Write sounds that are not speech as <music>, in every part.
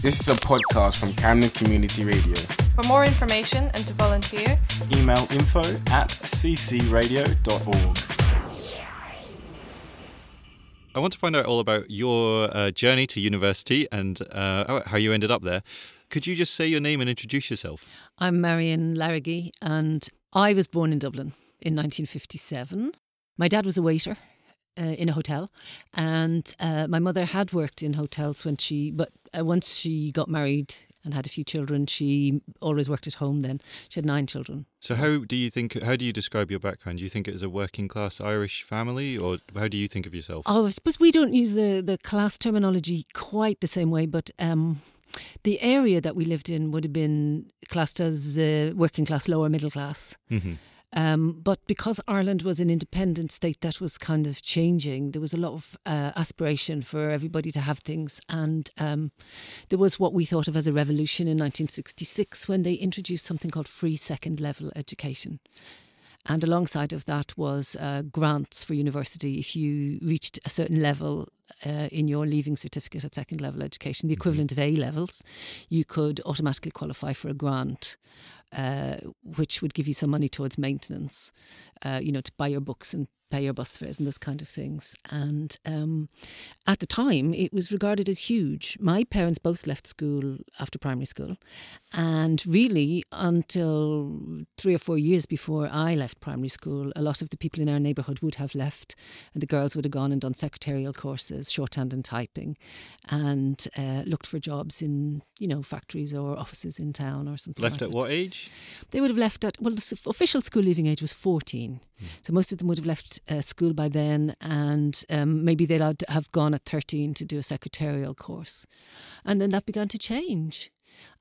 This is a podcast from Camden Community Radio. For more information and to volunteer, email info at ccradio.org. I want to find out all about your uh, journey to university and uh, how you ended up there. Could you just say your name and introduce yourself? I'm Marian Larragy, and I was born in Dublin in 1957. My dad was a waiter uh, in a hotel, and uh, my mother had worked in hotels when she, but uh, once she got married and had a few children, she always worked at home. Then she had nine children. So, how do you think? How do you describe your background? Do you think it was a working class Irish family, or how do you think of yourself? Oh, I suppose we don't use the the class terminology quite the same way, but. Um, the area that we lived in would have been classed as uh, working class, lower middle class. Mm-hmm. Um, but because Ireland was an independent state that was kind of changing, there was a lot of uh, aspiration for everybody to have things. And um, there was what we thought of as a revolution in 1966 when they introduced something called free second level education. And alongside of that was uh, grants for university if you reached a certain level uh, in your leaving certificate at second level education, the equivalent of A levels, you could automatically qualify for a grant uh, which would give you some money towards maintenance, uh, you know, to buy your books and pay your bus fares and those kind of things. And um, at the time, it was regarded as huge. My parents both left school after primary school, and really until three or four years before I left primary school, a lot of the people in our neighbourhood would have left, and the girls would have gone and done secretarial courses, shorthand and typing, and uh, looked for jobs in you know factories or offices in town or something. Left like at that. what age? They would have left at well, the official school leaving age was fourteen, so most of them would have left uh, school by then, and um, maybe they'd have gone at 13 to do a secretarial course. And then that began to change.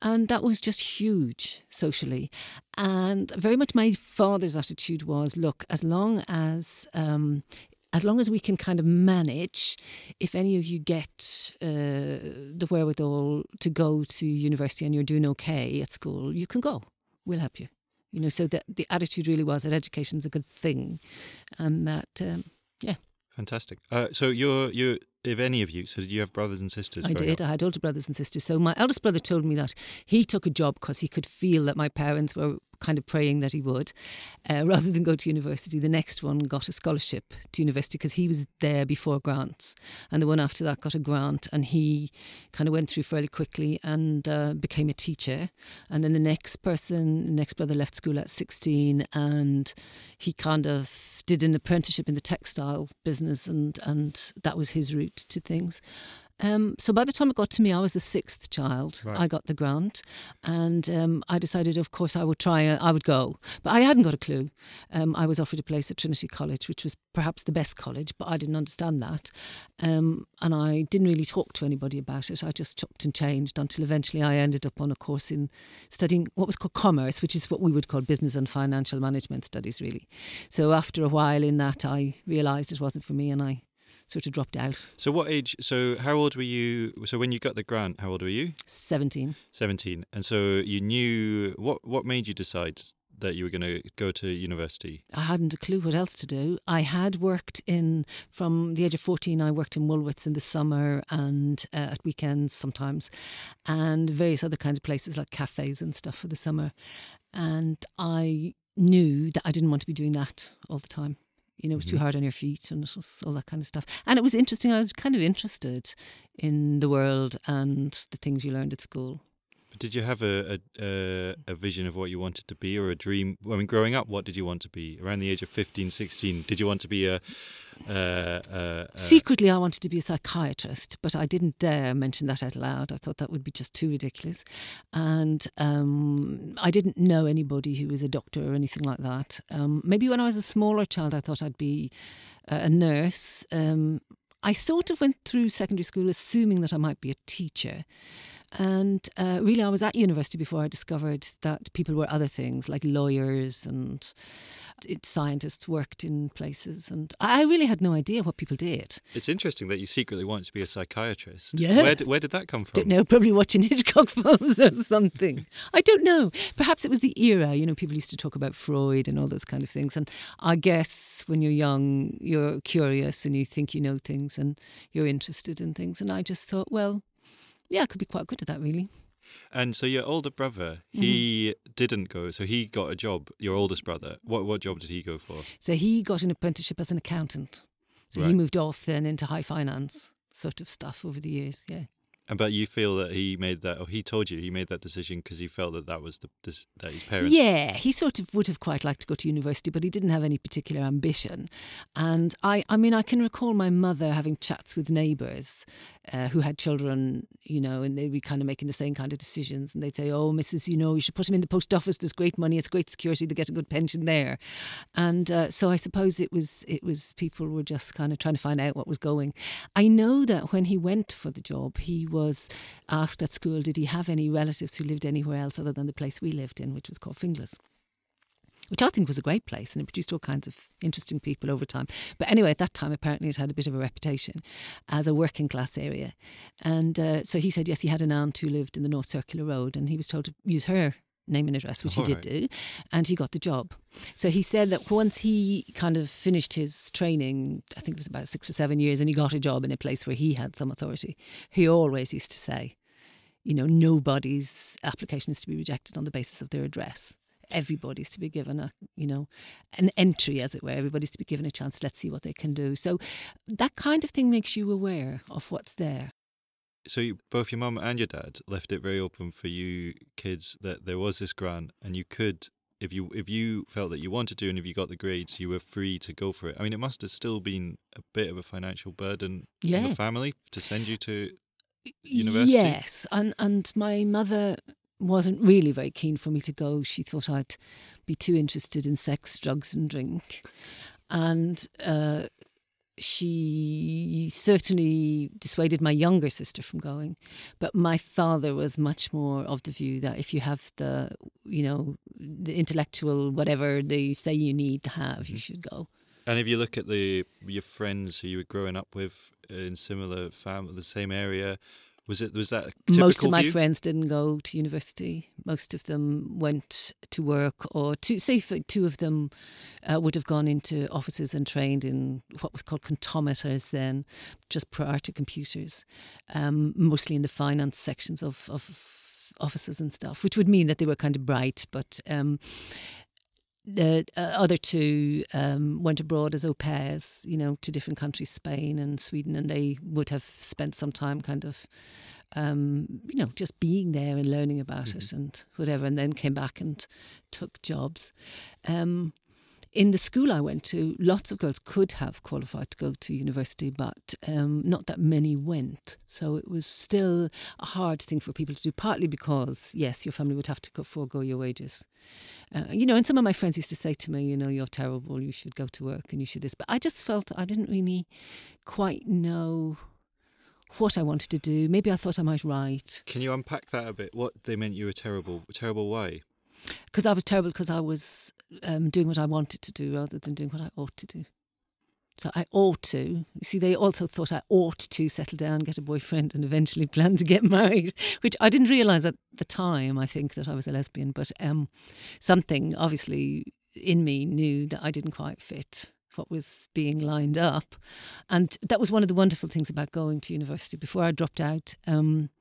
And that was just huge socially. And very much my father's attitude was look, as long as. Um, as long as we can kind of manage, if any of you get uh, the wherewithal to go to university and you're doing okay at school, you can go. We'll help you. You know, so that the attitude really was that education's a good thing, and that um, yeah, Fantastic. Uh, so, you're you're. if any of you, so did you have brothers and sisters? I did. up? I had older brothers and sisters. So my eldest brother told me that he took a job because he could feel that my parents were kind of praying that he would, uh, <laughs> rather than go to university. The next one got a scholarship to university because he was there before grants, and the one after that got a grant, and he kind of went through fairly quickly and uh, became a teacher. And then the next person, the next brother, left school at sixteen, and he kind of did an apprenticeship in the textile business, and and that was his route to things. Um, so by the time it got to me, I was the sixth child. Right. I got the grant, and um, I decided, of course, I would try. uh, I would go, but I hadn't got a clue. Um, I was offered a place at Trinity College, which was perhaps the best college, but I didn't understand that, um, and I didn't really talk to anybody about it. I just chopped and changed until eventually I ended up on a course in studying what was called commerce, which is what we would call business and financial management studies, really. So after a while in that, I realised it wasn't for me, and I sort of dropped out. So, what age? So, how old were you? So, when you got the grant, how old were you? Seventeen. 17. And so, you knew what, what made you decide that you were going to go to university? I hadn't a clue what else to do. I had worked in, from the age of 14, I worked in Woolworths in the summer and uh, at weekends sometimes, and various other kinds of places like cafes and stuff for the summer. And I knew that I didn't want to be doing that all the time. You know, it was too mm-hmm. hard on your feet and it was all that kind of stuff. And it was interesting. I was kind of interested in the world and the things you learned at school. Did you have a, a, a, a vision of what you wanted to be or a dream? I mean, growing up, what did you want to be? Around the age of 15, 16, did you want to be a. Uh, uh, uh, Secretly, I wanted to be a psychiatrist, but I didn't dare mention that out loud. I thought that would be just too ridiculous. And um, I didn't know anybody who was a doctor or anything like that. Um, maybe when I was a smaller child, I thought I'd be uh, a nurse. Um, I sort of went through secondary school assuming that I might be a teacher. And uh, really, I was at university before I discovered that people were other things, like lawyers and it, scientists worked in places. And I really had no idea what people did. It's interesting that you secretly wanted to be a psychiatrist. Yeah. Where, did- where did that come from? Don't know, <laughs> probably watching Hitchcock <laughs> films or something. I don't know. Perhaps it was the era. You know, people used to talk about Freud and all those kind of things. And I guess when you're young, you're curious and you think you know things and you're interested in things. And I just thought, well, yeah, I could be quite good at that, really. And so your older brother, Mm-hmm. he didn't go. So he got a job. Your oldest brother, what what job did he go for? So he got an apprenticeship as an accountant. So he moved off then into high finance sort of stuff over the years. Yeah. But you feel that he made that, or he told you he made that decision because he felt that that was the that his parents. Yeah, he sort of would have quite liked to go to university, but he didn't have any particular ambition. And I, I mean, I can recall my mother having chats with neighbours uh, who had children, you know, and they'd be kind of making the same kind of decisions. And they'd say, "Oh, Mrs., you know, you should put him in the post office. There's great money. It's great security. They get a good pension there." And uh, so I suppose it was it was people were just kind of trying to find out what was going. I know that when he went for the job, he asked at school, did he have any relatives who lived anywhere else other than the place we lived in, which was called Finglas which I think was a great place and it produced all kinds of interesting people over time. But anyway, at that time, apparently it had a bit of a reputation as a working class area. And uh, so he said, yes, he had an aunt who lived in the North Circular Road and he was told to use her name and address, which he did Alright. do. And he got the job. So he said that once he kind of finished his training, I think it was about six or seven years, and he got a job in a place where he had some authority, he always used to say, you know, nobody's application is to be rejected on the basis of their address. Everybody's to be given a, you know, an entry, as it were. Everybody's to be given a chance. Let's see what they can do. So that kind of thing makes you aware of what's there. So you, both your mum and your dad left it very open for you kids that there was this grant, and you could. If you if you felt that you wanted to and if you got the grades, you were free to go for it. I mean, it must have still been a bit of a financial burden on Yeah. the family to send you to university? Yes, and and my mother wasn't really very keen for me to go. She thought I'd be too interested in sex, drugs, and drink, and uh, she certainly dissuaded my younger sister from going. But my father was much more of the view that if you have the, you know, the intellectual whatever they say you need to have, you mm-hmm. should go. And if you look at the your friends who you were growing up with in similar family, the same area, was it was that typical Most of my view? friends didn't go to university. Most of them went to work, or to say for two of them uh, would have gone into offices and trained in what was called comptometers then, just prior to computers, um, mostly in the finance sections of, of offices and stuff, which would mean that they were kind of bright, but. Um, the uh, other two um, went abroad as au pairs, you know, to different countries, Spain and Sweden, and they would have spent some time kind of, um, you know, just being there and learning about it and whatever, and then came back and took jobs. Um, in the school I went to, lots of girls could have qualified to go to university, but um, not that many went. So it was still a hard thing for people to do, partly because, yes, your family would have to forego your wages. Uh, you know, and some of my friends used to say to me, you know, you're terrible, you should go to work and you should this. But I just felt I didn't really quite know what I wanted to do. Maybe I thought I might write Can you unpack that a bit? What they meant you were terrible? Terrible why? because I was terrible because I was um, doing what I wanted to do rather than doing what I ought to do. So I ought to. You see, they also thought I ought to settle down, get a boyfriend, and eventually <laughs> plan to get married, which I didn't realise at the time. I think that I was a lesbian, but um, something obviously in me knew that I didn't quite fit what was being lined up, and that was one of the wonderful things about going to university. Before I dropped out, um,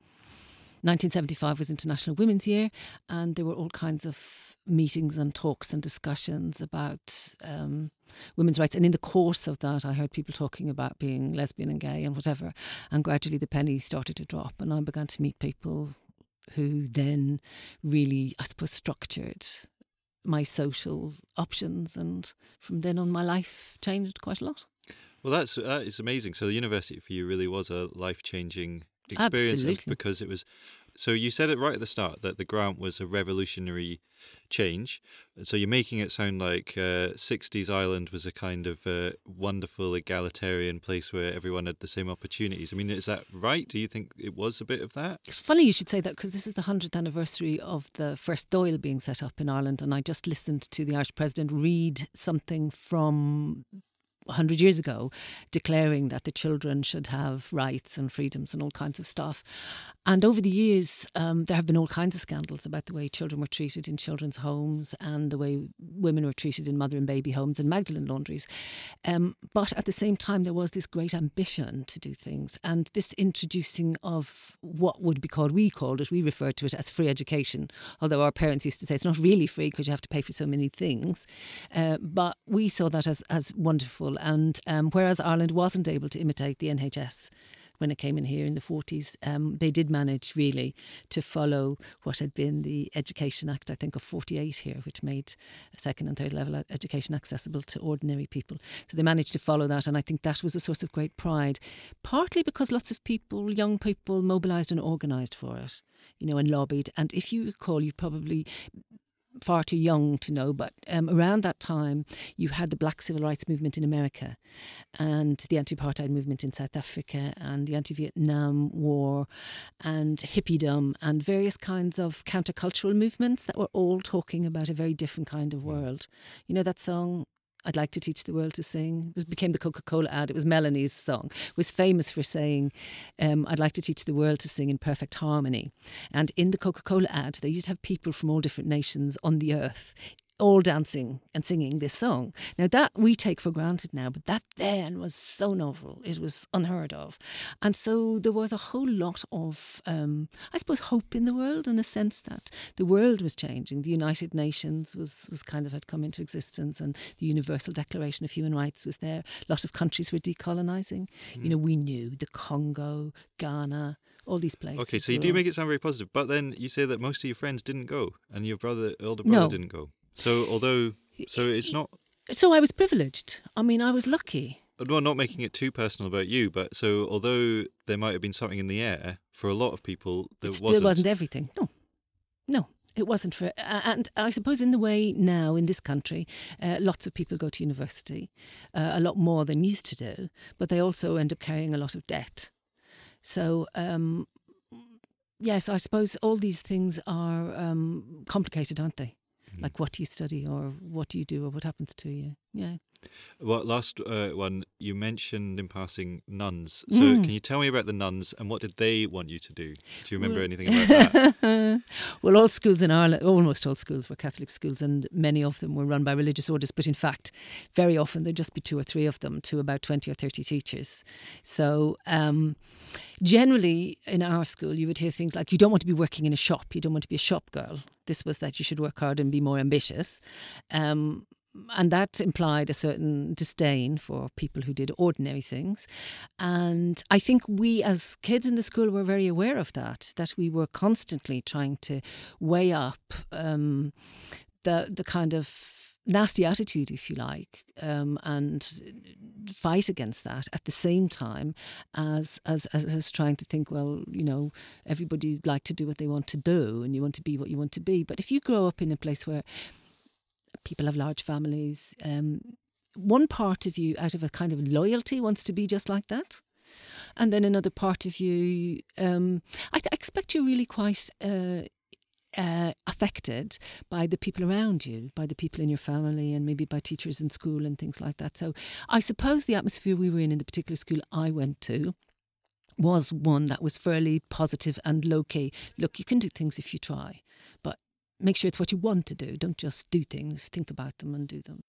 1975 was International Women's Year, and there were all kinds of meetings and talks and discussions about um, women's rights. And in the course of that, I heard people talking about being lesbian and gay and whatever. And gradually the penny started to drop, and I began to meet people who then really, I suppose, structured my social options. And from then on, my life changed quite a lot. Well, that's that is amazing. So the university for you really was a life changing experience Absolutely. because it was. So you said it right at the start that the grant was a revolutionary change. So you're making it sound like uh, 60s Ireland was a kind of uh, wonderful egalitarian place where everyone had the same opportunities. I mean, is that right? Do you think it was a bit of that? It's funny you should say that because this is the 100th anniversary of the first Dáil being set up in Ireland. And I just listened to the Irish president read something from 100 years ago, declaring that the children should have rights and freedoms and all kinds of stuff. And over the years, um, there have been all kinds of scandals about the way children were treated in children's homes and the way women were treated in mother and baby homes and Magdalene laundries. Um, but at the same time, there was this great ambition to do things and this introducing of what would be called, we called it, we referred to it as free education, although our parents used to say it's not really free because you have to pay for so many things. Uh, but we saw that as, as wonderful. And um, whereas Ireland wasn't able to imitate the NHS when it came in here in the 40s, um, they did manage really to follow what had been the Education Act, I think, of 48 here, which made second and third level education accessible to ordinary people. So they managed to follow that, and I think that was a source of great pride, partly because lots of people, young people, mobilised and organised for it, you know, and lobbied. And if you recall, you probably far too young to know, but um, around that time, you had the Black Civil Rights Movement in America and the anti apartheid movement in South Africa and the anti Vietnam War and hippiedom and various kinds of countercultural movements that were all talking about a very different kind of world. You know that song, I'd like to teach the world to sing. It became the Coca Cola ad. It was Melanie's song. It was famous for saying, um, I'd like to teach the world to sing in perfect harmony. And in the Coca Cola ad, they used to have people from all different nations on the earth all dancing and singing this song. Now, that we take for granted now, but that then was so novel. It was unheard of. And so there was a whole lot of, um, I suppose, hope in the world in a sense that the world was changing. The United Nations was, was kind of had come into existence and the Universal Declaration of Human Rights was there. A lot of countries were decolonizing. Mm. You know, we knew the Congo, Ghana, all these places. Okay, so you do make it sound very positive, but then you say that most of your friends didn't go and your brother, older brother, no. didn't go. So although so it's not so I was privileged. I mean, I was lucky. Well, not making it too personal about you, but so although there might have been something in the air for a lot of people, there it still wasn't. wasn't everything. No, no, it wasn't for. Uh, and I suppose in the way now in this country, uh, lots of people go to university, uh, a lot more than used to do, but they also end up carrying a lot of debt. So um, yes, I suppose all these things are um, complicated, aren't they? Like what do you study or what do you do or what happens to you? Yeah. Well, last uh, one you mentioned in passing nuns. So, mm. can you tell me about the nuns and what did they want you to do? Do you remember well, anything about that? <laughs> well, all schools in Ireland, almost all schools, were Catholic schools, and many of them were run by religious orders. But in fact, very often there'd just be two or three of them to about twenty or thirty teachers. So, um, generally in our school, you would hear things like, "You don't want to be working in a shop. You don't want to be a shop girl." This was that you should work hard and be more ambitious. Um, and that implied a certain disdain for people who did ordinary things. And I think we, as kids in the school, were very aware of that, that we were constantly trying to weigh up um, the, the kind of nasty attitude, if you like, um, and fight against that at the same time as, as, as as trying to think, well, you know, everybody'd like to do what they want to do, and you want to be what you want to be. But if you grow up in a place where people have large families. Um, one part of you, out of a kind of loyalty, wants to be just like that. And then another part of you, um, I, I, expect you're really quite uh, uh, affected by the people around you, by the people in your family, and maybe by teachers in school and things like that. So I suppose the atmosphere we were in in the particular school I went to was one that was fairly positive and low key. Look, you can do things if you try, but make sure it's what you want to do. Don't just do things, think about them and do them.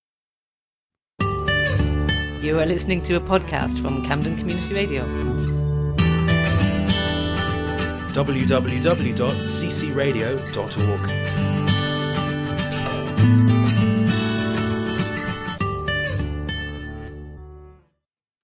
You are listening to a podcast from Camden Community Radio. www.ccradio.org.